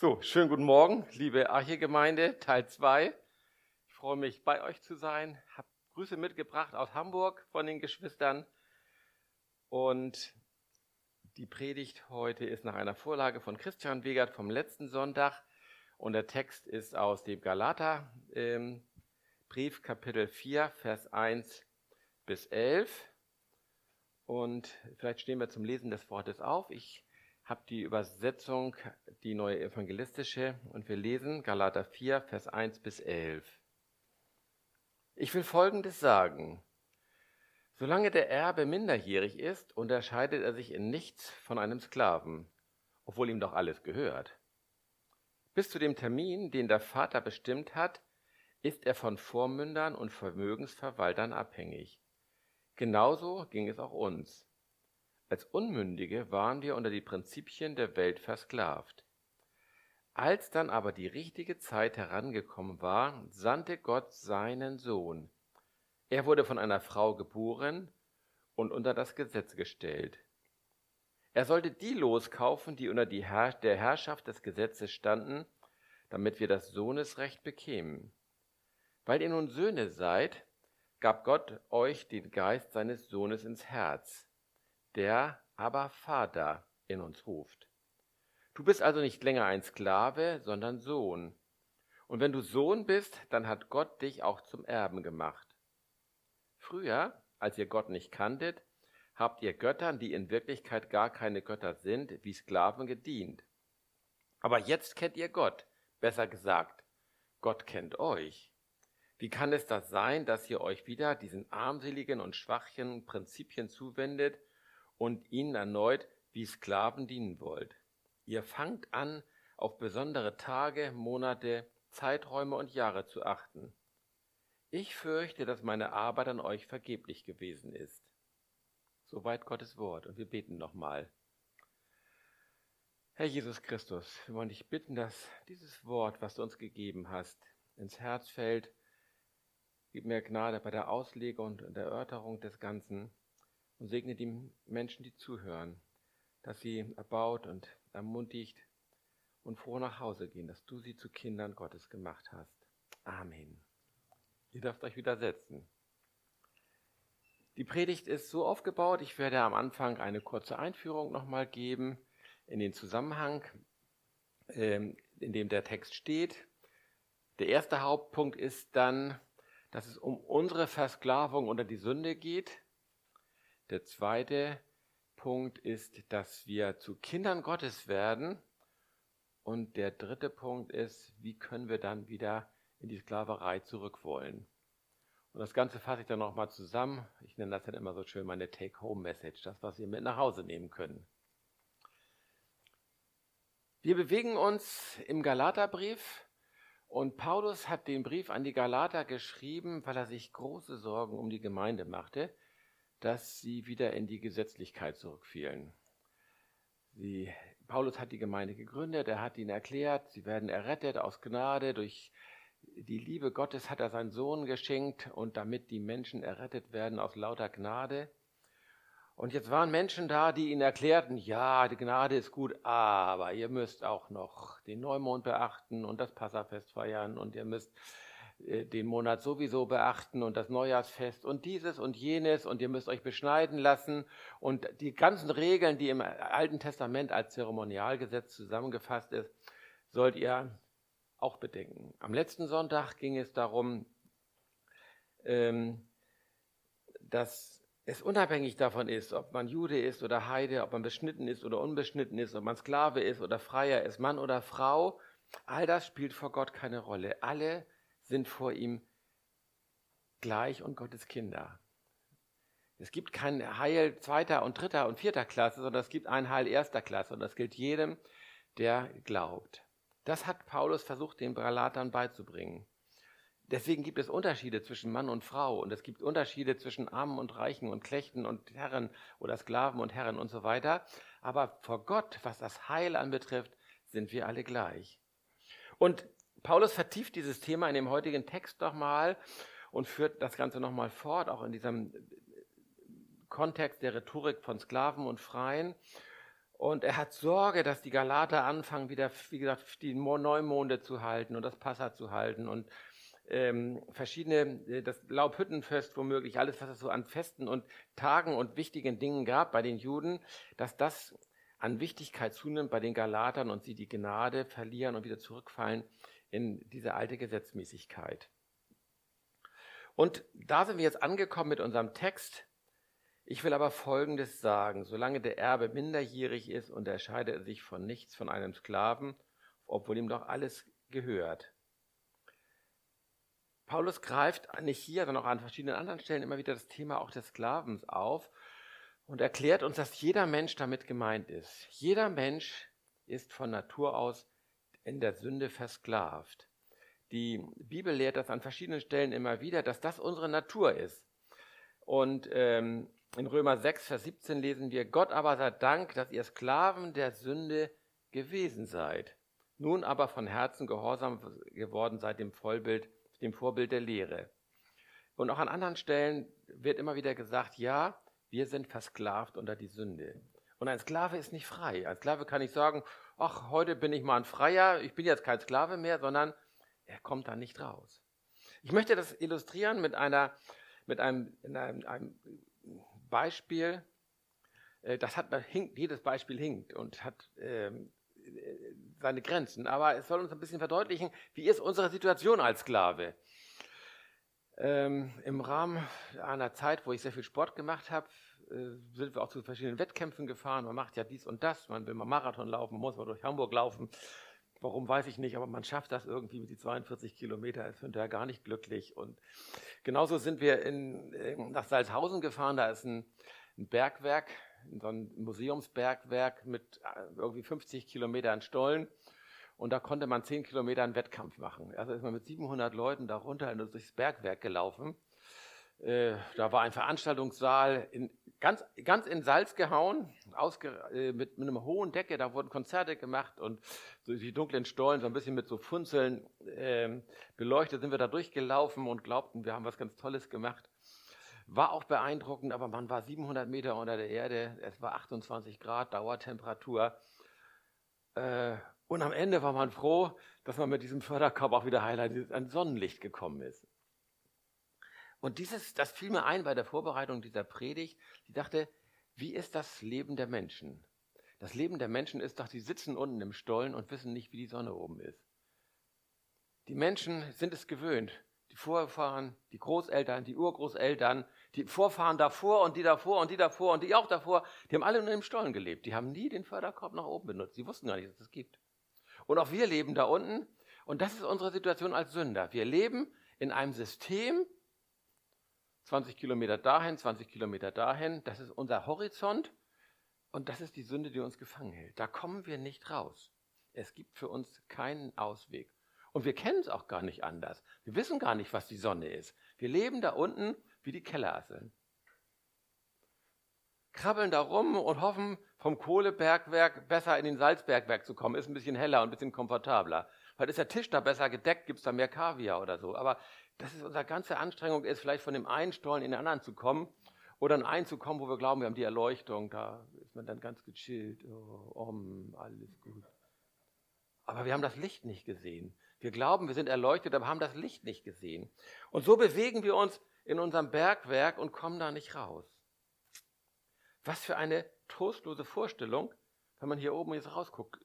So, schönen guten Morgen, liebe Archegemeinde, Teil 2. Ich freue mich, bei euch zu sein. Hab Grüße mitgebracht aus Hamburg von den Geschwistern. Und die Predigt heute ist nach einer Vorlage von Christian Wegert vom letzten Sonntag. Und der Text ist aus dem Galater, ähm, Brief Kapitel 4, Vers 1 bis 11. Und vielleicht stehen wir zum Lesen des Wortes auf. Ich habe die Übersetzung, die neue evangelistische, und wir lesen Galater 4, Vers 1 bis 11. Ich will Folgendes sagen. Solange der Erbe minderjährig ist, unterscheidet er sich in nichts von einem Sklaven, obwohl ihm doch alles gehört. Bis zu dem Termin, den der Vater bestimmt hat, ist er von Vormündern und Vermögensverwaltern abhängig. Genauso ging es auch uns. Als Unmündige waren wir unter die Prinzipien der Welt versklavt. Als dann aber die richtige Zeit herangekommen war, sandte Gott seinen Sohn. Er wurde von einer Frau geboren und unter das Gesetz gestellt. Er sollte die loskaufen, die unter die Herr der Herrschaft des Gesetzes standen, damit wir das Sohnesrecht bekämen. Weil ihr nun Söhne seid, gab Gott euch den Geist seines Sohnes ins Herz der aber Vater in uns ruft. Du bist also nicht länger ein Sklave, sondern Sohn. Und wenn du Sohn bist, dann hat Gott dich auch zum Erben gemacht. Früher, als ihr Gott nicht kanntet, habt ihr Göttern, die in Wirklichkeit gar keine Götter sind, wie Sklaven gedient. Aber jetzt kennt ihr Gott, besser gesagt, Gott kennt euch. Wie kann es das sein, dass ihr euch wieder diesen armseligen und schwachen Prinzipien zuwendet und ihnen erneut wie Sklaven dienen wollt. Ihr fangt an, auf besondere Tage, Monate, Zeiträume und Jahre zu achten. Ich fürchte, dass meine Arbeit an euch vergeblich gewesen ist. Soweit Gottes Wort. Und wir beten nochmal. Herr Jesus Christus, wir wollen dich bitten, dass dieses Wort, was du uns gegeben hast, ins Herz fällt. Gib mir Gnade bei der Auslegung und der Erörterung des Ganzen und segne die Menschen, die zuhören, dass sie erbaut und ermutigt und froh nach Hause gehen, dass du sie zu Kindern Gottes gemacht hast. Amen. Ihr dürft euch wieder setzen. Die Predigt ist so aufgebaut, ich werde am Anfang eine kurze Einführung nochmal geben in den Zusammenhang, ähm, in dem der Text steht. Der erste Hauptpunkt ist dann, dass es um unsere Versklavung unter die Sünde geht. Der zweite Punkt ist, dass wir zu Kindern Gottes werden. Und der dritte Punkt ist, wie können wir dann wieder in die Sklaverei zurück wollen. Und das Ganze fasse ich dann nochmal zusammen. Ich nenne das dann immer so schön meine Take-Home-Message, das, was wir mit nach Hause nehmen können. Wir bewegen uns im Galaterbrief und Paulus hat den Brief an die Galater geschrieben, weil er sich große Sorgen um die Gemeinde machte dass sie wieder in die Gesetzlichkeit zurückfielen. Sie, Paulus hat die Gemeinde gegründet, er hat ihnen erklärt, sie werden errettet aus Gnade, durch die Liebe Gottes hat er seinen Sohn geschenkt und damit die Menschen errettet werden aus lauter Gnade. Und jetzt waren Menschen da, die ihnen erklärten, ja, die Gnade ist gut, aber ihr müsst auch noch den Neumond beachten und das Passafest feiern und ihr müsst den Monat sowieso beachten und das Neujahrsfest und dieses und jenes und ihr müsst euch beschneiden lassen und die ganzen Regeln, die im Alten Testament als Zeremonialgesetz zusammengefasst ist, sollt ihr auch bedenken. Am letzten Sonntag ging es darum, ähm, dass es unabhängig davon ist, ob man Jude ist oder Heide, ob man beschnitten ist oder unbeschnitten ist, ob man Sklave ist oder Freier ist, Mann oder Frau, all das spielt vor Gott keine Rolle. Alle sind vor ihm gleich und Gottes Kinder. Es gibt kein Heil zweiter und dritter und vierter Klasse, sondern es gibt ein Heil erster Klasse und das gilt jedem, der glaubt. Das hat Paulus versucht, den Bralatern beizubringen. Deswegen gibt es Unterschiede zwischen Mann und Frau und es gibt Unterschiede zwischen Armen und Reichen und Klechten und Herren oder Sklaven und Herren und so weiter. Aber vor Gott, was das Heil anbetrifft, sind wir alle gleich. Und Paulus vertieft dieses Thema in dem heutigen Text nochmal und führt das Ganze nochmal fort, auch in diesem Kontext der Rhetorik von Sklaven und Freien. Und er hat Sorge, dass die Galater anfangen, wieder, wie gesagt, die Neumonde zu halten und das Passa zu halten und ähm, verschiedene, äh, das Laubhüttenfest womöglich, alles, was es so an Festen und Tagen und wichtigen Dingen gab bei den Juden, dass das an Wichtigkeit zunimmt bei den Galatern und sie die Gnade verlieren und wieder zurückfallen in diese alte Gesetzmäßigkeit. Und da sind wir jetzt angekommen mit unserem Text. Ich will aber Folgendes sagen. Solange der Erbe minderjährig ist, unterscheidet er sich von nichts von einem Sklaven, obwohl ihm doch alles gehört. Paulus greift nicht hier, sondern auch an verschiedenen anderen Stellen immer wieder das Thema auch des Sklavens auf und erklärt uns, dass jeder Mensch damit gemeint ist. Jeder Mensch ist von Natur aus in der Sünde versklavt. Die Bibel lehrt das an verschiedenen Stellen immer wieder, dass das unsere Natur ist. Und ähm, in Römer 6, Vers 17 lesen wir, Gott aber sei Dank, dass ihr Sklaven der Sünde gewesen seid. Nun aber von Herzen gehorsam geworden seid dem Vollbild dem Vorbild der Lehre. Und auch an anderen Stellen wird immer wieder gesagt, ja, wir sind versklavt unter die Sünde. Und ein Sklave ist nicht frei. Ein Sklave kann nicht sagen, ach, heute bin ich mal ein Freier, ich bin jetzt kein Sklave mehr, sondern er kommt da nicht raus. Ich möchte das illustrieren mit einer, mit einem, einem, einem Beispiel. Äh, das hat, jedes Beispiel hinkt und hat ähm, seine Grenzen. Aber es soll uns ein bisschen verdeutlichen, wie ist unsere Situation als Sklave. Ähm, Im Rahmen einer Zeit, wo ich sehr viel Sport gemacht habe, sind wir auch zu verschiedenen Wettkämpfen gefahren. Man macht ja dies und das. Man will mal Marathon laufen, muss mal durch Hamburg laufen. Warum weiß ich nicht, aber man schafft das irgendwie mit die 42 Kilometer, ist hinterher gar nicht glücklich. Und genauso sind wir in, nach Salzhausen gefahren, da ist ein, ein Bergwerk, so ein Museumsbergwerk mit äh, irgendwie 50 Kilometern Stollen. Und da konnte man 10 Kilometer einen Wettkampf machen. Also ist man mit 700 Leuten darunter durchs Bergwerk gelaufen. Äh, da war ein Veranstaltungssaal in, ganz, ganz in Salz gehauen, ausge, äh, mit, mit einer hohen Decke. Da wurden Konzerte gemacht und so die dunklen Stollen, so ein bisschen mit so Funzeln äh, beleuchtet, sind wir da durchgelaufen und glaubten, wir haben was ganz Tolles gemacht. War auch beeindruckend, aber man war 700 Meter unter der Erde, es war 28 Grad Dauertemperatur. Äh, und am Ende war man froh, dass man mit diesem Förderkorb auch wieder heil an Sonnenlicht gekommen ist. Und dieses, das fiel mir ein bei der Vorbereitung dieser Predigt. Ich dachte, wie ist das Leben der Menschen? Das Leben der Menschen ist doch, die sitzen unten im Stollen und wissen nicht, wie die Sonne oben ist. Die Menschen sind es gewöhnt. Die Vorfahren, die Großeltern, die Urgroßeltern, die Vorfahren davor und die davor und die davor und die auch davor, die haben alle nur im Stollen gelebt. Die haben nie den Förderkorb nach oben benutzt. Die wussten gar nicht, dass es das gibt. Und auch wir leben da unten. Und das ist unsere Situation als Sünder. Wir leben in einem System, 20 Kilometer dahin, 20 Kilometer dahin. Das ist unser Horizont. Und das ist die Sünde, die uns gefangen hält. Da kommen wir nicht raus. Es gibt für uns keinen Ausweg. Und wir kennen es auch gar nicht anders. Wir wissen gar nicht, was die Sonne ist. Wir leben da unten wie die Kellerasseln. Krabbeln da rum und hoffen, vom Kohlebergwerk besser in den Salzbergwerk zu kommen. Ist ein bisschen heller und ein bisschen komfortabler. Weil ist der Tisch da besser gedeckt, gibt es da mehr Kaviar oder so. Aber das ist unsere ganze Anstrengung, ist vielleicht von dem einen Stollen in den anderen zu kommen oder in einen zu kommen, wo wir glauben, wir haben die Erleuchtung. Da ist man dann ganz gechillt. Oh, om, alles gut. Aber wir haben das Licht nicht gesehen. Wir glauben, wir sind erleuchtet, aber haben das Licht nicht gesehen. Und so bewegen wir uns in unserem Bergwerk und kommen da nicht raus. Was für eine trostlose Vorstellung, wenn man hier oben jetzt rausguckt.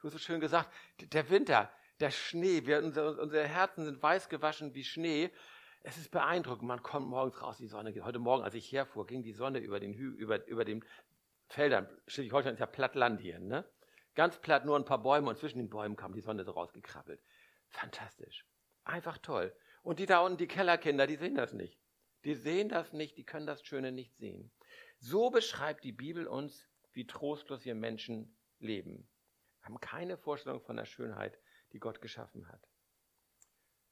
Du hast so schön gesagt, der Winter, der Schnee, wir, unsere, unsere Herzen sind weiß gewaschen wie Schnee. Es ist beeindruckend, man kommt morgens raus, die Sonne geht. Heute Morgen, als ich herfuhr, ging die Sonne über den, über, über den Feldern. Schleswig-Holstein ist ja Plattland hier, ne? Ganz platt, nur ein paar Bäume und zwischen den Bäumen kam die Sonne so rausgekrabbelt. Fantastisch. Einfach toll. Und die da unten, die Kellerkinder, die sehen das nicht. Die sehen das nicht, die können das Schöne nicht sehen. So beschreibt die Bibel uns, wie trostlos wir Menschen leben. Wir haben keine Vorstellung von der Schönheit, die Gott geschaffen hat.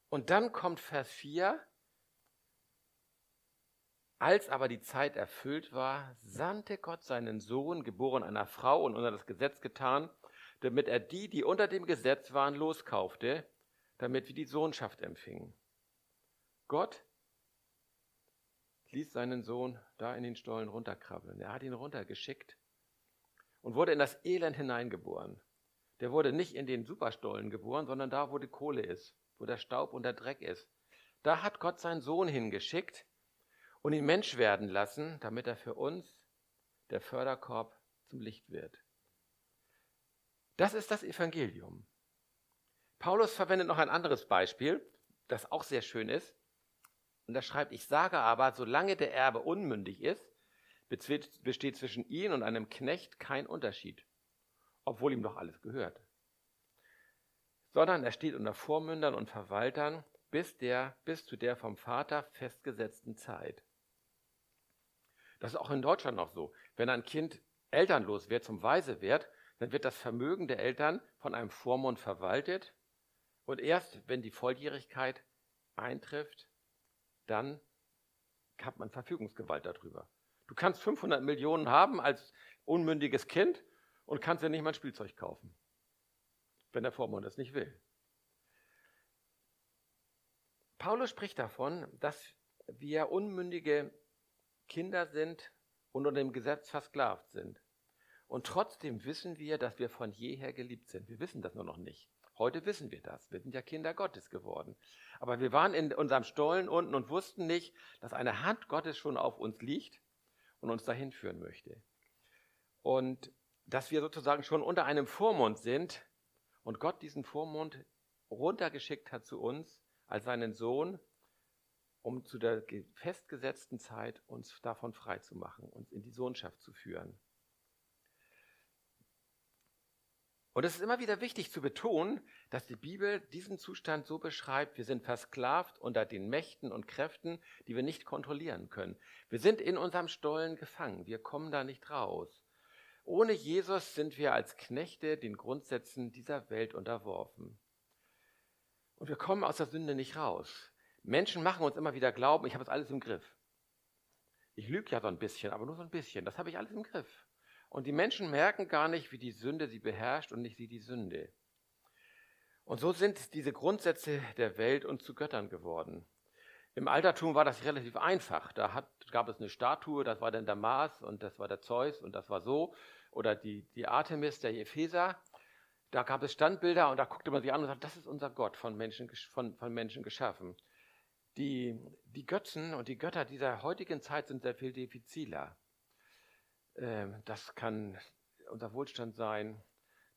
Und dann kommt Vers 4. Als aber die Zeit erfüllt war, sandte Gott seinen Sohn, geboren einer Frau und unter das Gesetz getan, damit er die, die unter dem Gesetz waren, loskaufte, damit wir die Sohnschaft empfingen. Gott ließ seinen Sohn da in den Stollen runterkrabbeln. Er hat ihn runtergeschickt. und wurde in das Elend hineingeboren. Der wurde nicht in den Superstollen geboren, sondern da, wo die Kohle ist, wo der Staub und der Dreck ist. Da hat Gott seinen Sohn hingeschickt und ihn Mensch werden lassen, damit er für uns der Förderkorb zum Licht wird. Das ist das Evangelium. Paulus verwendet noch ein anderes Beispiel, das auch sehr schön ist. Und er schreibt, ich sage aber, solange der Erbe unmündig ist, besteht zwischen ihm und einem Knecht kein Unterschied, obwohl ihm doch alles gehört. Sondern er steht unter Vormündern und Verwaltern bis, der, bis zu der vom Vater festgesetzten Zeit. Das ist auch in Deutschland noch so. Wenn ein Kind elternlos wird, zum Weise wird, dann wird das Vermögen der Eltern von einem Vormund verwaltet und erst wenn die Volljährigkeit eintrifft, dann hat man Verfügungsgewalt darüber. Du kannst 500 Millionen haben als unmündiges Kind und kannst dir nicht mal ein Spielzeug kaufen, wenn der Vormund es nicht will. Paulus spricht davon, dass wir unmündige Kinder sind und unter dem Gesetz versklavt sind. Und trotzdem wissen wir, dass wir von jeher geliebt sind. Wir wissen das nur noch nicht. Heute wissen wir das. Wir sind ja Kinder Gottes geworden. Aber wir waren in unserem Stollen unten und wussten nicht, dass eine Hand Gottes schon auf uns liegt und uns dahin führen möchte. Und dass wir sozusagen schon unter einem Vormund sind und Gott diesen Vormund runtergeschickt hat zu uns als seinen Sohn, um zu der festgesetzten Zeit uns davon frei zu machen, uns in die Sohnschaft zu führen. Und es ist immer wieder wichtig zu betonen, dass die Bibel diesen Zustand so beschreibt, wir sind versklavt unter den Mächten und Kräften, die wir nicht kontrollieren können. Wir sind in unserem Stollen gefangen, wir kommen da nicht raus. Ohne Jesus sind wir als Knechte den Grundsätzen dieser Welt unterworfen. Und wir kommen aus der Sünde nicht raus. Menschen machen uns immer wieder glauben, ich habe es alles im Griff. Ich lüge ja so ein bisschen, aber nur so ein bisschen. Das habe ich alles im Griff. Und die Menschen merken gar nicht, wie die Sünde sie beherrscht und nicht sie die Sünde. Und so sind diese Grundsätze der Welt uns zu Göttern geworden. Im Altertum war das relativ einfach. Da hat, gab es eine Statue, das war dann der Mars und das war der Zeus und das war so. Oder die, die Artemis, der Epheser. Da gab es Standbilder und da guckte man sich an und sagte, das ist unser Gott von Menschen, von, von Menschen geschaffen. Die, die Götzen und die Götter dieser heutigen Zeit sind sehr viel diffiziler. Ähm, das kann unser Wohlstand sein,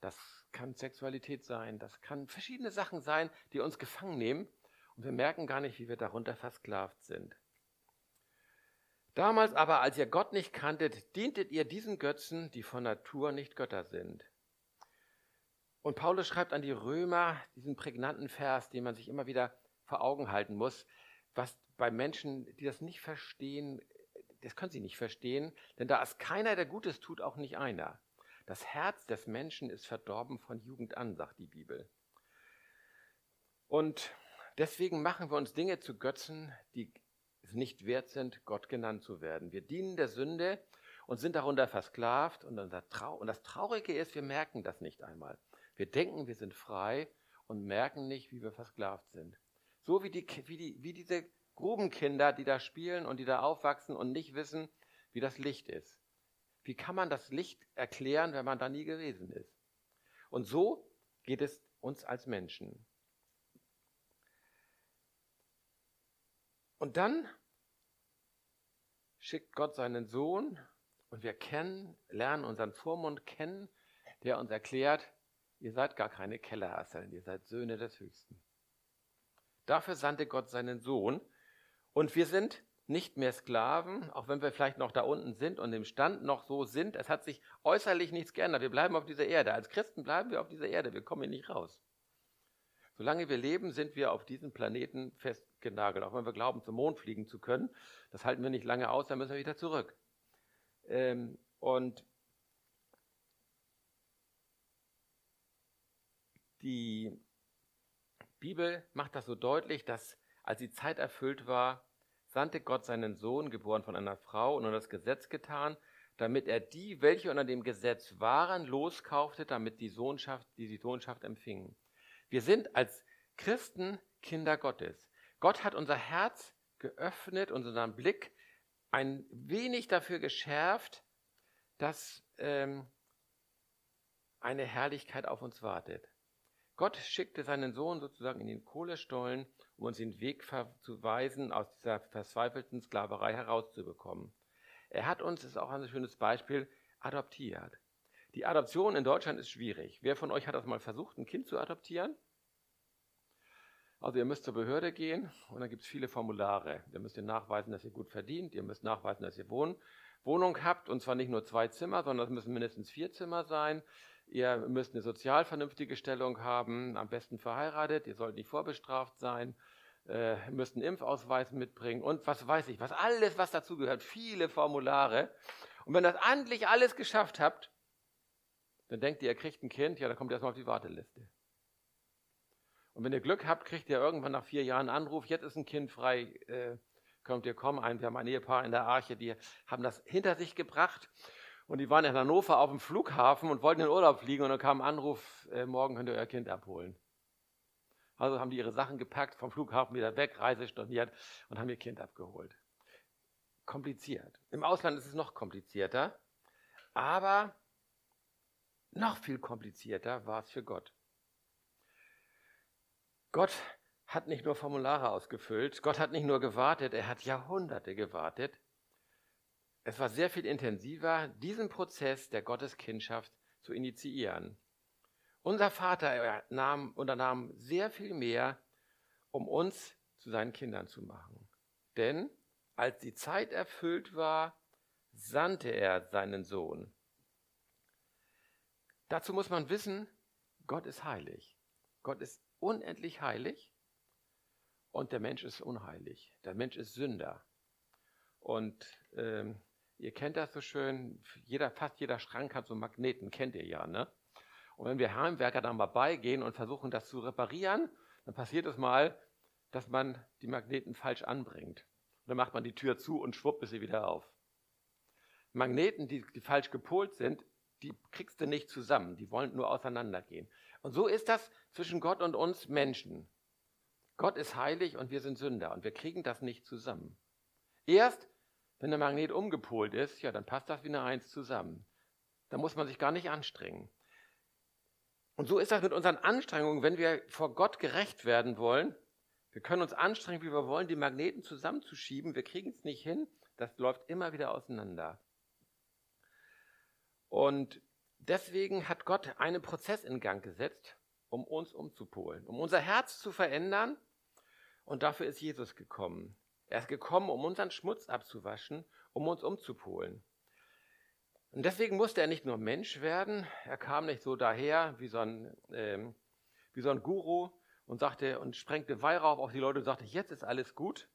das kann Sexualität sein, das kann verschiedene Sachen sein, die uns gefangen nehmen und wir merken gar nicht, wie wir darunter versklavt sind. Damals aber, als ihr Gott nicht kanntet, dientet ihr diesen Götzen, die von Natur nicht Götter sind. Und Paulus schreibt an die Römer diesen prägnanten Vers, den man sich immer wieder vor Augen halten muss was bei Menschen, die das nicht verstehen, das können sie nicht verstehen, denn da ist keiner, der Gutes tut, auch nicht einer. Das Herz des Menschen ist verdorben von Jugend an, sagt die Bibel. Und deswegen machen wir uns Dinge zu Götzen, die es nicht wert sind, Gott genannt zu werden. Wir dienen der Sünde und sind darunter versklavt. Und, und das Traurige ist, wir merken das nicht einmal. Wir denken, wir sind frei und merken nicht, wie wir versklavt sind. So wie, die, wie, die, wie diese Grubenkinder, die da spielen und die da aufwachsen und nicht wissen, wie das Licht ist. Wie kann man das Licht erklären, wenn man da nie gewesen ist? Und so geht es uns als Menschen. Und dann schickt Gott seinen Sohn und wir kennen, lernen unseren Vormund kennen, der uns erklärt, ihr seid gar keine Kellerasseln, ihr seid Söhne des Höchsten. Dafür sandte Gott seinen Sohn. Und wir sind nicht mehr Sklaven, auch wenn wir vielleicht noch da unten sind und im Stand noch so sind. Es hat sich äußerlich nichts geändert. Wir bleiben auf dieser Erde. Als Christen bleiben wir auf dieser Erde. Wir kommen hier nicht raus. Solange wir leben, sind wir auf diesem Planeten festgenagelt. Auch wenn wir glauben, zum Mond fliegen zu können. Das halten wir nicht lange aus, dann müssen wir wieder zurück. Ähm, und die Bibel macht das so deutlich, dass als die Zeit erfüllt war, sandte Gott seinen Sohn, geboren von einer Frau und unter das Gesetz getan, damit er die, welche unter dem Gesetz waren, loskaufte, damit die Sohnschaft, die die Sohnschaft empfingen. Wir sind als Christen Kinder Gottes. Gott hat unser Herz geöffnet, unseren Blick ein wenig dafür geschärft, dass ähm, eine Herrlichkeit auf uns wartet. Gott schickte seinen Sohn sozusagen in den Kohlestollen, um uns den Weg zu weisen, aus dieser verzweifelten Sklaverei herauszubekommen. Er hat uns, das ist auch ein schönes Beispiel, adoptiert. Die Adoption in Deutschland ist schwierig. Wer von euch hat das mal versucht, ein Kind zu adoptieren? Also ihr müsst zur Behörde gehen und dann gibt es viele Formulare. Ihr müsst ihr nachweisen, dass ihr gut verdient. Ihr müsst nachweisen, dass ihr Wohn Wohnung habt und zwar nicht nur zwei Zimmer, sondern es müssen mindestens vier Zimmer sein. Ihr müsst eine sozial vernünftige Stellung haben, am besten verheiratet. Ihr sollt nicht vorbestraft sein. Äh, müsst einen Impfausweis mitbringen und was weiß ich, was alles, was dazu gehört. Viele Formulare. Und wenn das endlich alles geschafft habt, dann denkt ihr, ihr kriegt ein Kind, ja, dann kommt ihr erstmal auf die Warteliste. Und wenn ihr Glück habt, kriegt ihr irgendwann nach vier Jahren einen Anruf, jetzt ist ein Kind frei, äh, könnt ihr kommen. wir haben ein Ehepaar in der Arche, die haben das hinter sich gebracht. Und die waren in Hannover auf dem Flughafen und wollten in den Urlaub fliegen. Und dann kam ein Anruf, äh, morgen könnt ihr euer Kind abholen. Also haben die ihre Sachen gepackt, vom Flughafen wieder weg, Reise storniert und haben ihr Kind abgeholt. Kompliziert. Im Ausland ist es noch komplizierter. Aber noch viel komplizierter war es für Gott. Gott hat nicht nur Formulare ausgefüllt, Gott hat nicht nur gewartet, er hat Jahrhunderte gewartet. Es war sehr viel intensiver, diesen Prozess der Gotteskindschaft zu initiieren. Unser Vater nahm, unternahm sehr viel mehr, um uns zu seinen Kindern zu machen. Denn als die Zeit erfüllt war, sandte er seinen Sohn. Dazu muss man wissen, Gott ist heilig. Gott ist unendlich heilig und der Mensch ist unheilig. Der Mensch ist Sünder. Und ähm, ihr kennt das so schön, jeder, fast jeder Schrank hat so Magneten, kennt ihr ja, ne? Und wenn wir Heimwerker dann mal beigehen und versuchen, das zu reparieren, dann passiert es mal, dass man die Magneten falsch anbringt. Und dann macht man die Tür zu und schwupp ist sie wieder auf. Magneten, die, die falsch gepolt sind, die kriegst du nicht zusammen, die wollen nur auseinandergehen. Und so ist das zwischen Gott und uns Menschen. Gott ist heilig und wir sind Sünder und wir kriegen das nicht zusammen. Erst, wenn der Magnet umgepolt ist, ja, dann passt das wie eine Eins zusammen. Da muss man sich gar nicht anstrengen. Und so ist das mit unseren Anstrengungen, wenn wir vor Gott gerecht werden wollen. Wir können uns anstrengen, wie wir wollen, die Magneten zusammenzuschieben. Wir kriegen es nicht hin. Das läuft immer wieder auseinander. Und deswegen hat Gott einen Prozess in Gang gesetzt, um uns umzupolen, um unser Herz zu verändern. Und dafür ist Jesus gekommen. Er ist gekommen, um unseren Schmutz abzuwaschen, um uns umzupolen. Und deswegen musste er nicht nur Mensch werden, er kam nicht so daher wie so ein, ähm, wie so ein Guru und sagte und sprengte Weihrauch auf die Leute und sagte, jetzt ist alles gut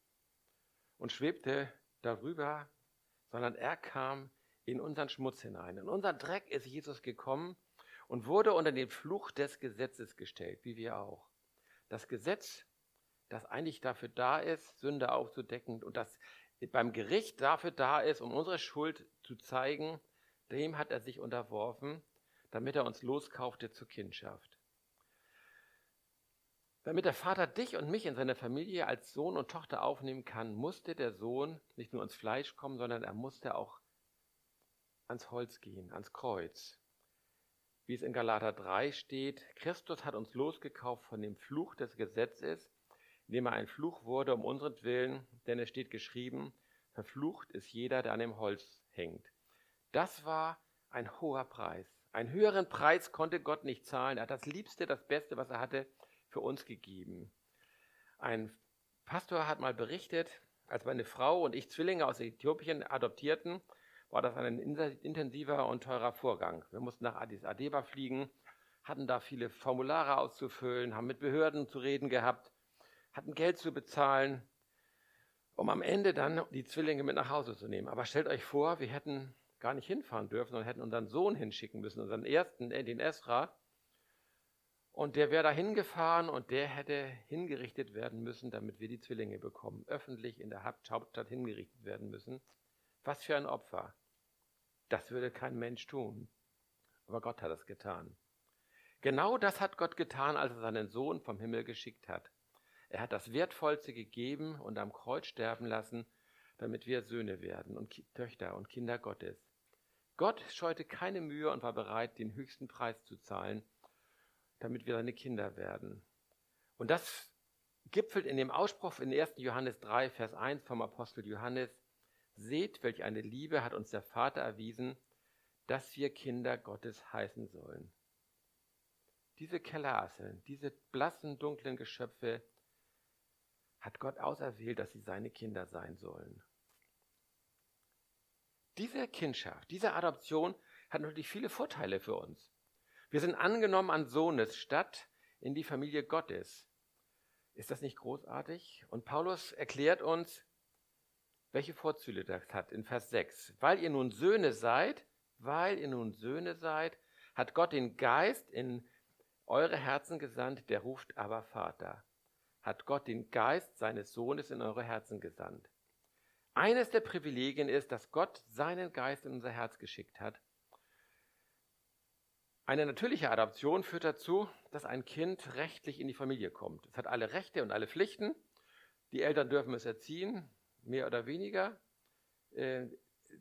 und schwebte darüber, sondern er kam in unseren Schmutz hinein. In unseren Dreck ist Jesus gekommen und wurde unter den Fluch des Gesetzes gestellt, wie wir auch. Das Gesetz, das eigentlich dafür da ist, Sünde aufzudecken und das beim Gericht dafür da ist, um unsere Schuld zu zeigen, dem hat er sich unterworfen, damit er uns loskaufte zur Kindschaft. Damit der Vater dich und mich in seine Familie als Sohn und Tochter aufnehmen kann, musste der Sohn nicht nur ins Fleisch kommen, sondern er musste auch ans Holz gehen, ans Kreuz. Wie es in Galater 3 steht, Christus hat uns losgekauft von dem Fluch des Gesetzes, indem er ein Fluch wurde um unseren Willen, denn es steht geschrieben, verflucht ist jeder, der an dem Holz hängt. Das war ein hoher Preis. Einen höheren Preis konnte Gott nicht zahlen. Er hat das Liebste, das Beste, was er hatte, für uns gegeben. Ein Pastor hat mal berichtet, als meine Frau und ich Zwillinge aus Äthiopien adoptierten, war das ein intensiver und teurer Vorgang. Wir mussten nach Addis Abeba fliegen, hatten da viele Formulare auszufüllen, haben mit Behörden zu reden gehabt, hatten Geld zu bezahlen, um am Ende dann die Zwillinge mit nach Hause zu nehmen. Aber stellt euch vor, wir hätten gar nicht hinfahren dürfen, sondern hätten unseren Sohn hinschicken müssen, unseren ersten, äh, den Esra. Und der wäre da hingefahren und der hätte hingerichtet werden müssen, damit wir die Zwillinge bekommen. Öffentlich in der Hauptstadt hingerichtet werden müssen. Was für ein Opfer. Das würde kein Mensch tun. Aber Gott hat es getan. Genau das hat Gott getan, als er seinen Sohn vom Himmel geschickt hat. Er hat das Wertvollste gegeben und am Kreuz sterben lassen, damit wir Söhne werden und Töchter und Kinder Gottes. Gott scheute keine Mühe und war bereit, den höchsten Preis zu zahlen, damit wir seine Kinder werden. Und das gipfelt in dem Ausspruch in 1. Johannes 3, Vers 1 vom Apostel Johannes. Seht, welch eine Liebe hat uns der Vater erwiesen, dass wir Kinder Gottes heißen sollen. Diese Kellerasseln, diese blassen, dunklen Geschöpfe hat Gott auserwählt, dass sie seine Kinder sein sollen. Diese Kindschaft, diese Adoption hat natürlich viele Vorteile für uns. Wir sind angenommen an Sohnes statt in die Familie Gottes. Ist das nicht großartig? Und Paulus erklärt uns, welche Vorzüge das hat in Vers 6. Weil ihr nun Söhne seid, weil ihr nun Söhne seid, hat Gott den Geist in eure Herzen gesandt, der ruft aber Vater. Hat Gott den Geist seines Sohnes in eure Herzen gesandt. Eines der Privilegien ist, dass Gott seinen Geist in unser Herz geschickt hat. Eine natürliche Adoption führt dazu, dass ein Kind rechtlich in die Familie kommt. Es hat alle Rechte und alle Pflichten. Die Eltern dürfen es erziehen, mehr oder weniger. Äh,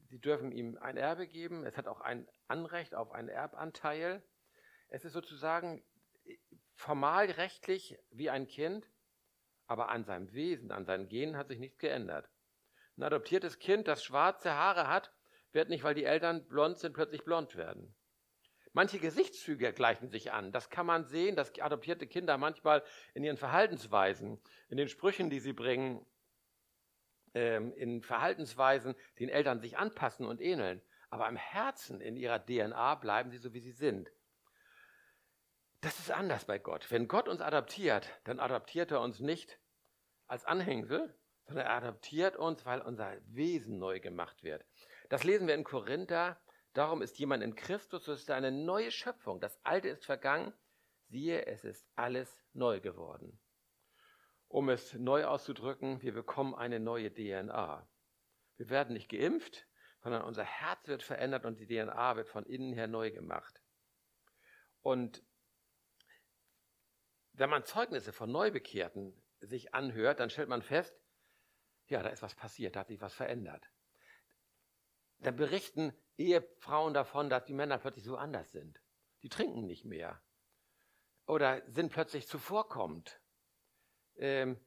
sie dürfen ihm ein Erbe geben. Es hat auch ein Anrecht auf einen Erbanteil. Es ist sozusagen formal rechtlich wie ein Kind, aber an seinem Wesen, an seinen Genen hat sich nichts geändert. Ein adoptiertes Kind, das schwarze Haare hat, wird nicht, weil die Eltern blond sind, plötzlich blond werden. Manche Gesichtszüge gleichen sich an. Das kann man sehen, dass adoptierte Kinder manchmal in ihren Verhaltensweisen, in den Sprüchen, die sie bringen, ähm, in Verhaltensweisen den Eltern sich anpassen und ähneln. Aber im Herzen, in ihrer DNA bleiben sie so, wie sie sind. Das ist anders bei Gott. Wenn Gott uns adoptiert, dann adoptiert er uns nicht als Anhängsel, sondern er adoptiert uns, weil unser Wesen neu gemacht wird. Das lesen wir in Korinther. Darum ist jemand in Christus, so ist eine neue Schöpfung. Das Alte ist vergangen. Siehe, es ist alles neu geworden. Um es neu auszudrücken, wir bekommen eine neue DNA. Wir werden nicht geimpft, sondern unser Herz wird verändert und die DNA wird von innen her neu gemacht. Und wenn man Zeugnisse von Neubekehrten sich anhört, dann stellt man fest, ja, da ist was passiert, da hat sich was verändert. Dann berichten Ehefrauen davon, dass die Männer plötzlich so anders sind. Die trinken nicht mehr. Oder sind plötzlich zuvorkommend. Ähm,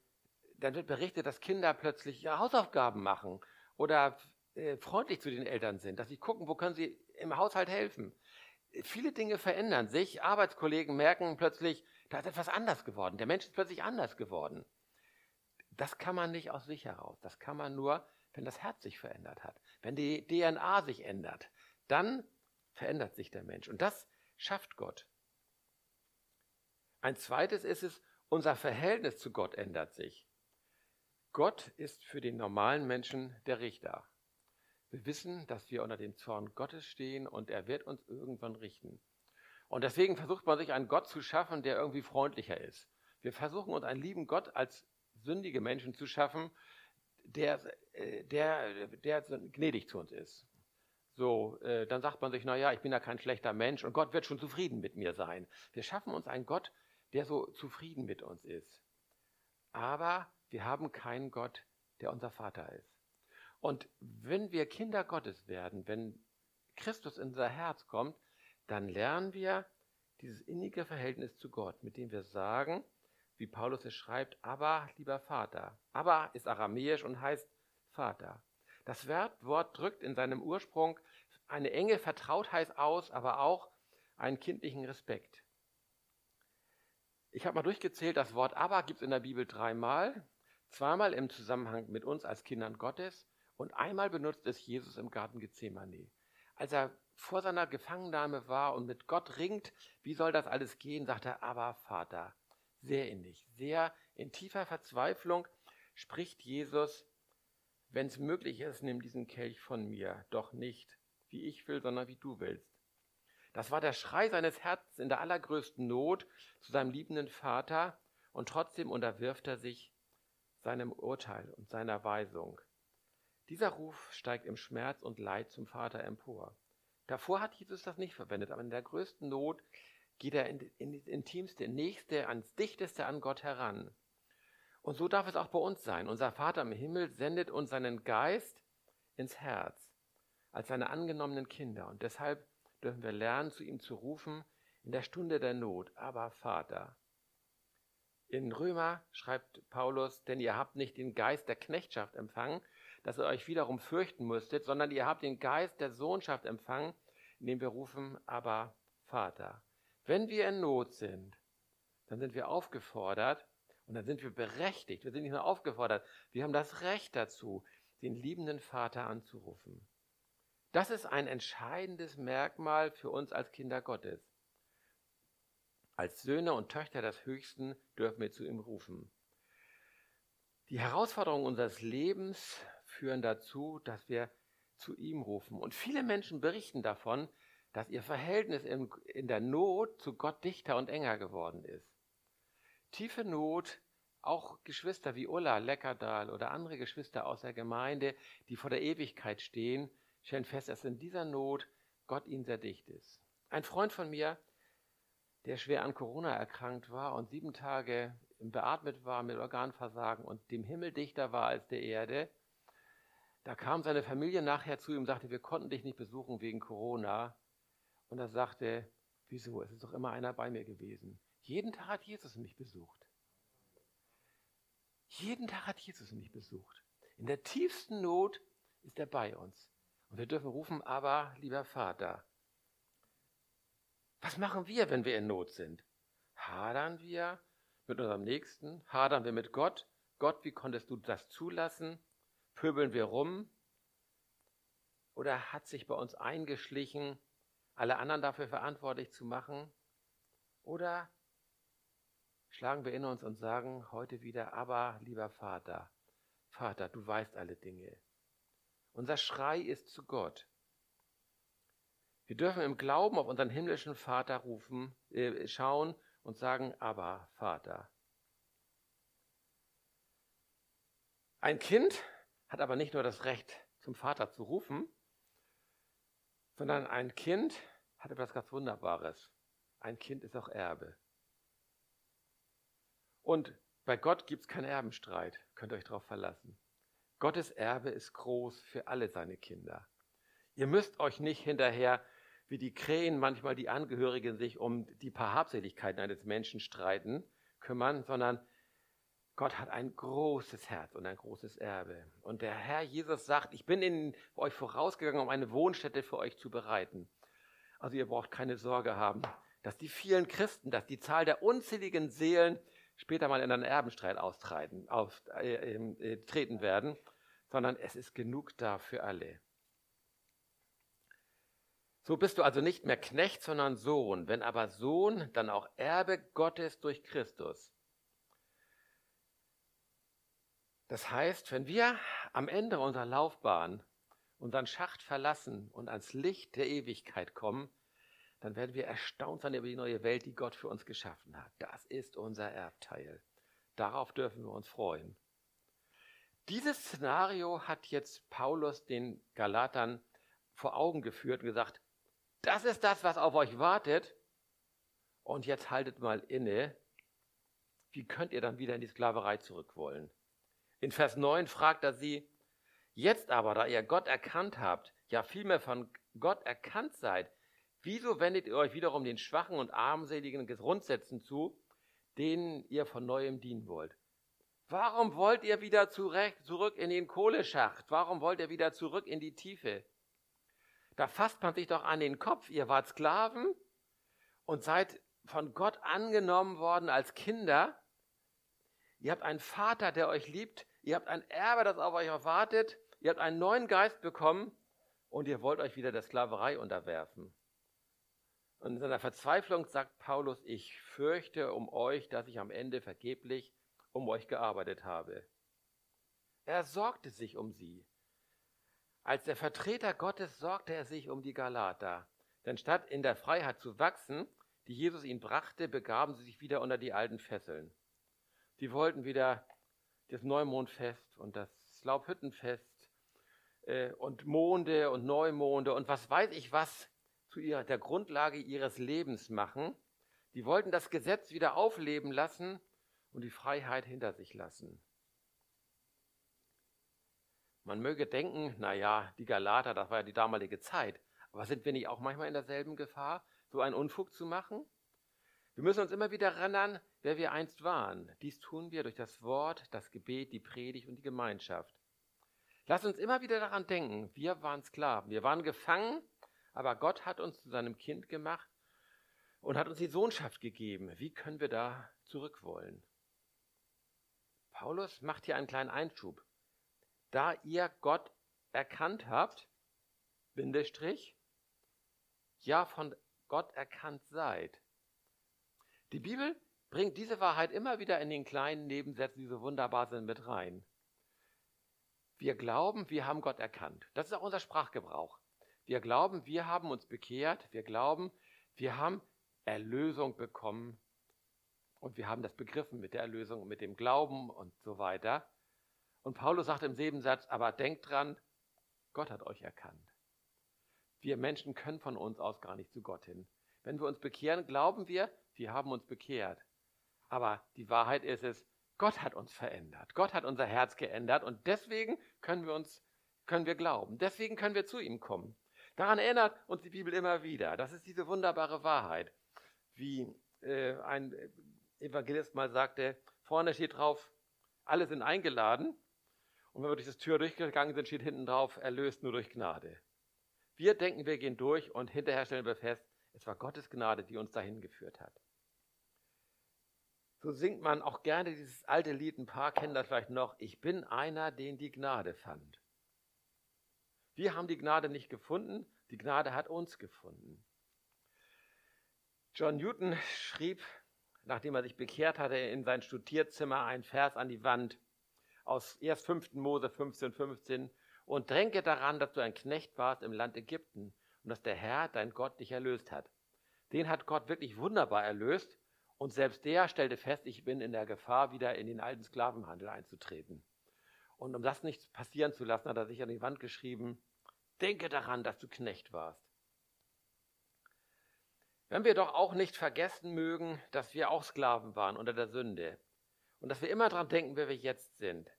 dann wird berichtet, dass Kinder plötzlich ihre Hausaufgaben machen oder äh, freundlich zu den Eltern sind, dass sie gucken, wo können sie im Haushalt helfen. Viele Dinge verändern sich. Arbeitskollegen merken plötzlich, da ist etwas anders geworden. Der Mensch ist plötzlich anders geworden. Das kann man nicht aus sich heraus. Das kann man nur, wenn das Herz sich verändert hat. Wenn die DNA sich ändert, dann verändert sich der Mensch. Und das schafft Gott. Ein zweites ist es, unser Verhältnis zu Gott ändert sich. Gott ist für den normalen Menschen der Richter. Wir wissen, dass wir unter dem Zorn Gottes stehen und er wird uns irgendwann richten. Und deswegen versucht man sich einen Gott zu schaffen, der irgendwie freundlicher ist. Wir versuchen uns einen lieben Gott als sündige Menschen zu schaffen, der, äh, der, der gnädig zu uns ist. So, äh, dann sagt man sich, naja, ich bin ja kein schlechter Mensch und Gott wird schon zufrieden mit mir sein. Wir schaffen uns einen Gott, der so zufrieden mit uns ist. Aber wir haben keinen Gott, der unser Vater ist. Und wenn wir Kinder Gottes werden, wenn Christus in unser Herz kommt, dann lernen wir dieses innige Verhältnis zu Gott, mit dem wir sagen, wie Paulus es schreibt, aber lieber Vater. Aber ist aramäisch und heißt Vater. Das Wort drückt in seinem Ursprung eine enge Vertrautheit aus, aber auch einen kindlichen Respekt. Ich habe mal durchgezählt, das Wort aber gibt es in der Bibel dreimal. Zweimal im Zusammenhang mit uns als Kindern Gottes und einmal benutzt es Jesus im Garten Gethsemane. Als er vor seiner Gefangennahme war und mit Gott ringt, wie soll das alles gehen, sagt er, aber Vater. Sehr innig, sehr in tiefer Verzweiflung spricht Jesus, wenn es möglich ist, nimm diesen Kelch von mir, doch nicht wie ich will, sondern wie du willst. Das war der Schrei seines Herzens in der allergrößten Not zu seinem liebenden Vater und trotzdem unterwirft er sich seinem Urteil und seiner Weisung. Dieser Ruf steigt im Schmerz und Leid zum Vater empor. Davor hat Jesus das nicht verwendet, aber in der größten Not geht er in, das Intimste, Nächste, ans Dichteste an Gott heran. Und so darf es auch bei uns sein. Unser Vater im Himmel sendet uns seinen Geist ins Herz. als seine angenommenen Kinder. Und deshalb dürfen wir lernen, zu ihm zu rufen in der Stunde der Not, aber Vater. In Römer schreibt Paulus, denn ihr habt nicht den Geist der Knechtschaft empfangen, dass ihr euch wiederum fürchten müsstet, sondern ihr habt den Geist der Sohnschaft empfangen, indem wir rufen, aber Vater. Wenn wir in Not sind, dann sind wir aufgefordert und dann sind wir berechtigt. Wir sind nicht nur aufgefordert, wir haben das Recht dazu, den liebenden Vater anzurufen. Das ist ein entscheidendes Merkmal für uns als Kinder Gottes. Als Söhne und Töchter des Höchsten dürfen wir zu ihm rufen. Die Herausforderungen unseres Lebens führen dazu, dass wir zu ihm rufen. Und viele Menschen berichten davon, dass ihr Verhältnis in, der Not zu Gott dichter und enger geworden ist. Tiefe Not, auch Geschwister wie Ulla Leckerdahl oder andere Geschwister aus der Gemeinde, die vor der Ewigkeit stehen, stellen fest, dass in dieser Not Gott ihnen sehr dicht ist. Ein Freund von mir, der schwer an Corona erkrankt war und sieben Tage beatmet war mit Organversagen und dem Himmel dichter war als der Erde, da kam seine Familie nachher zu ihm und sagte, wir konnten dich nicht besuchen wegen Corona. Und er sagte, wieso? Es ist doch immer einer bei mir gewesen. Jeden Tag hat Jesus mich besucht. Jeden Tag hat Jesus mich besucht. In der tiefsten Not ist er bei uns. Und wir dürfen rufen, aber lieber Vater. Was machen wir, wenn wir in Not sind? Hadern wir mit unserem Nächsten? Hadern wir mit Gott? Gott, wie konntest du das zulassen? Pöbeln wir rum? Oder hat sich bei uns eingeschlichen, alle anderen dafür verantwortlich zu machen? Oder schlagen wir in uns und sagen heute wieder, aber lieber Vater, Vater, du weißt alle Dinge. Unser Schrei ist zu Gott. Wir dürfen im Glauben auf unseren himmlischen Vater rufen, äh, schauen und sagen, aber Vater. Ein Kind hat aber nicht nur das Recht, zum Vater zu rufen, sondern ein Kind hat etwas ganz Wunderbares. Ein Kind ist auch Erbe. Und bei Gott gibt es keinen Erbenstreit, könnt ihr euch darauf verlassen. Gottes Erbe ist groß für alle seine Kinder. Ihr müsst euch nicht hinterher, wie die Krähen manchmal die Angehörigen sich um die paar Habseligkeiten eines Menschen streiten, kümmern, sondern Gott hat ein großes Herz und ein großes Erbe. Und der Herr Jesus sagt, ich bin in euch vorausgegangen, um eine Wohnstätte für euch zu bereiten. Also ihr braucht keine Sorge haben, dass die vielen Christen, dass die Zahl der unzähligen Seelen später mal in einen Erbenstreit austreten, auf, äh, äh, treten werden, sondern es ist genug da für alle. So bist du also nicht mehr Knecht, sondern Sohn. Wenn aber Sohn, dann auch Erbe Gottes durch Christus. Das heißt, wenn wir am Ende unserer Laufbahn unseren Schacht verlassen und ans Licht der Ewigkeit kommen, dann werden wir erstaunt sein über die neue Welt, die Gott für uns geschaffen hat. Das ist unser Erbteil. Darauf dürfen wir uns freuen. Dieses Szenario hat jetzt Paulus den Galatern vor Augen geführt und gesagt, das ist das, was auf euch wartet. Und jetzt haltet mal inne. Wie könnt ihr dann wieder in die Sklaverei zurück wollen? In Vers 9 fragt er sie, jetzt aber, da ihr Gott erkannt habt, ja vielmehr von Gott erkannt seid, wieso wendet ihr euch wiederum den schwachen und armseligen Grundsätzen zu, denen ihr von neuem dienen wollt? Warum wollt ihr wieder zurück in den Kohleschacht? Warum wollt ihr wieder zurück in die Tiefe? Da fasst man sich doch an den Kopf. Ihr wart Sklaven und seid von Gott angenommen worden als Kinder. Ihr habt einen Vater, der euch liebt. Ihr habt ein Erbe, das auf euch erwartet. Ihr habt einen neuen Geist bekommen und ihr wollt euch wieder der Sklaverei unterwerfen. Und in seiner Verzweiflung sagt Paulus, ich fürchte um euch, dass ich am Ende vergeblich um euch gearbeitet habe. Er sorgte sich um sie. Als der Vertreter Gottes sorgte er sich um die Galater. Denn statt in der Freiheit zu wachsen, die Jesus ihnen brachte, begaben sie sich wieder unter die alten Fesseln. Sie wollten wieder das Neumondfest und das Laubhüttenfest äh, und Monde und Neumonde und was weiß ich was zu ihrer, der Grundlage ihres Lebens machen. Die wollten das Gesetz wieder aufleben lassen und die Freiheit hinter sich lassen. Man möge denken, naja, die Galater, das war ja die damalige Zeit. Aber sind wir nicht auch manchmal in derselben Gefahr, so einen Unfug zu machen? Wir müssen uns immer wieder erinnern, wer wir einst waren. Dies tun wir durch das Wort, das Gebet, die Predigt und die Gemeinschaft. Lass uns immer wieder daran denken, wir waren Sklaven, wir waren gefangen, aber Gott hat uns zu seinem Kind gemacht und hat uns die Sohnschaft gegeben. Wie können wir da zurück wollen? Paulus macht hier einen kleinen Einschub. Da ihr Gott erkannt habt, Bindestrich, ja von Gott erkannt seid. Die Bibel bringt diese Wahrheit immer wieder in den kleinen Nebensätzen, die so wunderbar sind, mit rein. Wir glauben, wir haben Gott erkannt. Das ist auch unser Sprachgebrauch. Wir glauben, wir haben uns bekehrt. Wir glauben, wir haben Erlösung bekommen. Und wir haben das begriffen mit der Erlösung, mit dem Glauben und so weiter. Und Paulus sagt im Nebensatz, aber denkt dran, Gott hat euch erkannt. Wir Menschen können von uns aus gar nicht zu Gott hin. Wenn wir uns bekehren, glauben wir, wir haben uns bekehrt. Aber die Wahrheit ist es, Gott hat uns verändert. Gott hat unser Herz geändert und deswegen können wir uns, können wir glauben. Deswegen können wir zu ihm kommen. Daran erinnert uns die Bibel immer wieder. Das ist diese wunderbare Wahrheit. Wie äh, ein Evangelist mal sagte, vorne steht drauf, alle sind eingeladen. Und wenn wir durch das Tür durchgegangen sind, steht hinten drauf, erlöst nur durch Gnade. Wir denken, wir gehen durch und hinterher stellen wir fest, es war Gottes Gnade, die uns dahin geführt hat. So singt man auch gerne dieses alte Lied, ein paar kennen das vielleicht noch, ich bin einer, den die Gnade fand. Wir haben die Gnade nicht gefunden, die Gnade hat uns gefunden. John Newton schrieb, nachdem er sich bekehrt hatte, in sein Studierzimmer einen Vers an die Wand aus erst 5. Mose 15, 15 und dränke daran, dass du ein Knecht warst im Land Ägypten und dass der Herr, dein Gott, dich erlöst hat. Den hat Gott wirklich wunderbar erlöst und selbst der stellte fest, ich bin in der Gefahr, wieder in den alten Sklavenhandel einzutreten. Und um das nicht passieren zu lassen, hat er sich an die Wand geschrieben, denke daran, dass du Knecht warst. Wenn wir doch auch nicht vergessen mögen, dass wir auch Sklaven waren unter der Sünde und dass wir immer daran denken, wer wir jetzt sind,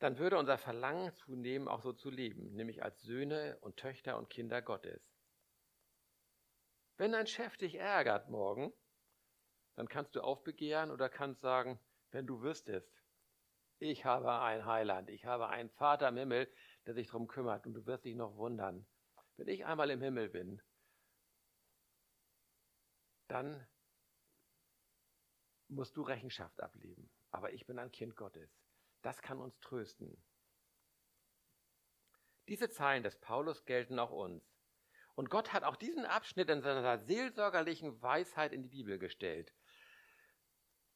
dann würde unser Verlangen zunehmen, auch so zu leben, nämlich als Söhne und Töchter und Kinder Gottes. Wenn ein Chef dich ärgert morgen, dann kannst du aufbegehren oder kannst sagen, wenn du wüsstest, ich habe ein Heiland, ich habe einen Vater im Himmel, der sich darum kümmert und du wirst dich noch wundern. Wenn ich einmal im Himmel bin, dann musst du Rechenschaft ablegen. Aber ich bin ein Kind Gottes. Das kann uns trösten. Diese Zeilen des Paulus gelten auch uns. Und Gott hat auch diesen Abschnitt in seiner seelsorgerlichen Weisheit in die Bibel gestellt.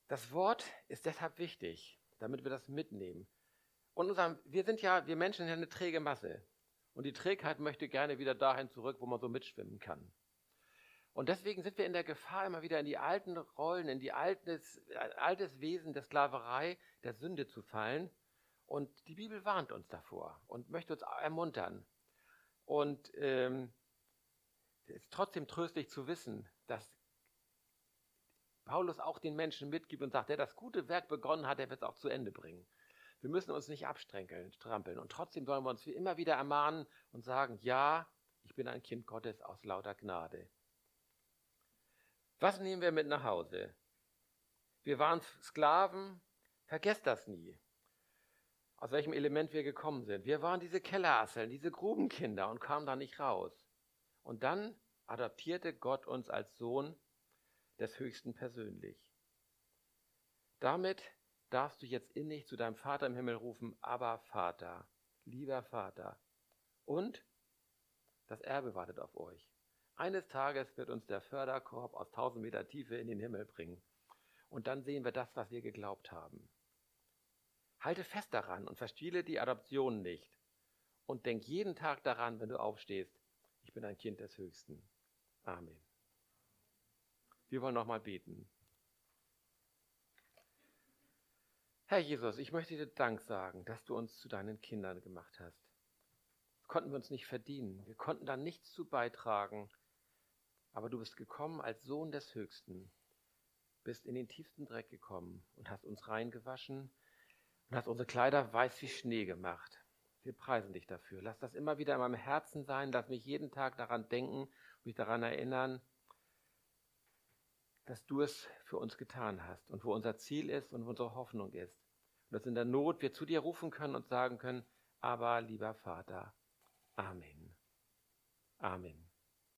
Das Wort ist deshalb wichtig, damit wir das mitnehmen. Und unser, wir sind ja, wir Menschen sind ja eine träge Masse. Und die Trägheit möchte gerne wieder dahin zurück, wo man so mitschwimmen kann. Und deswegen sind wir in der Gefahr, immer wieder in die alten Rollen, in die altes, altes Wesen der Sklaverei, der Sünde zu fallen. Und die Bibel warnt uns davor und möchte uns ermuntern. Und ähm, es ist trotzdem tröstlich zu wissen, dass Paulus auch den Menschen mitgibt und sagt, der das gute Werk begonnen hat, der wird es auch zu Ende bringen. Wir müssen uns nicht abstrenkeln, strampeln. Und trotzdem sollen wir uns immer wieder ermahnen und sagen, ja, ich bin ein Kind Gottes aus lauter Gnade. Was nehmen wir mit nach Hause? Wir waren Sklaven, vergesst das nie, aus welchem Element wir gekommen sind. Wir waren diese Kellerasseln, diese Grubenkinder und kamen da nicht raus. Und dann adaptierte Gott uns als Sohn des Höchsten persönlich. Damit darfst du jetzt innig zu deinem Vater im Himmel rufen, aber Vater, lieber Vater. Und das Erbe wartet auf euch. Eines Tages wird uns der Förderkorb aus tausend Meter Tiefe in den Himmel bringen. Und dann sehen wir das, was wir geglaubt haben. Halte fest daran und verspiele die Adoption nicht. Und denk jeden Tag daran, wenn du aufstehst, ich bin ein Kind des Höchsten. Amen. Wir wollen nochmal beten. Herr Jesus, ich möchte dir Dank sagen, dass du uns zu deinen Kindern gemacht hast. Das konnten wir uns nicht verdienen. Wir konnten da nichts zu beitragen. Aber du bist gekommen als Sohn des Höchsten, bist in den tiefsten Dreck gekommen und hast uns reingewaschen und hast unsere Kleider weiß wie Schnee gemacht. Wir preisen dich dafür. Lass das immer wieder in meinem Herzen sein. Lass mich jeden Tag daran denken, mich daran erinnern, dass du es für uns getan hast und wo unser Ziel ist und wo unsere Hoffnung ist. Und dass in der Not wir zu dir rufen können und sagen können, aber lieber Vater, Amen. Amen.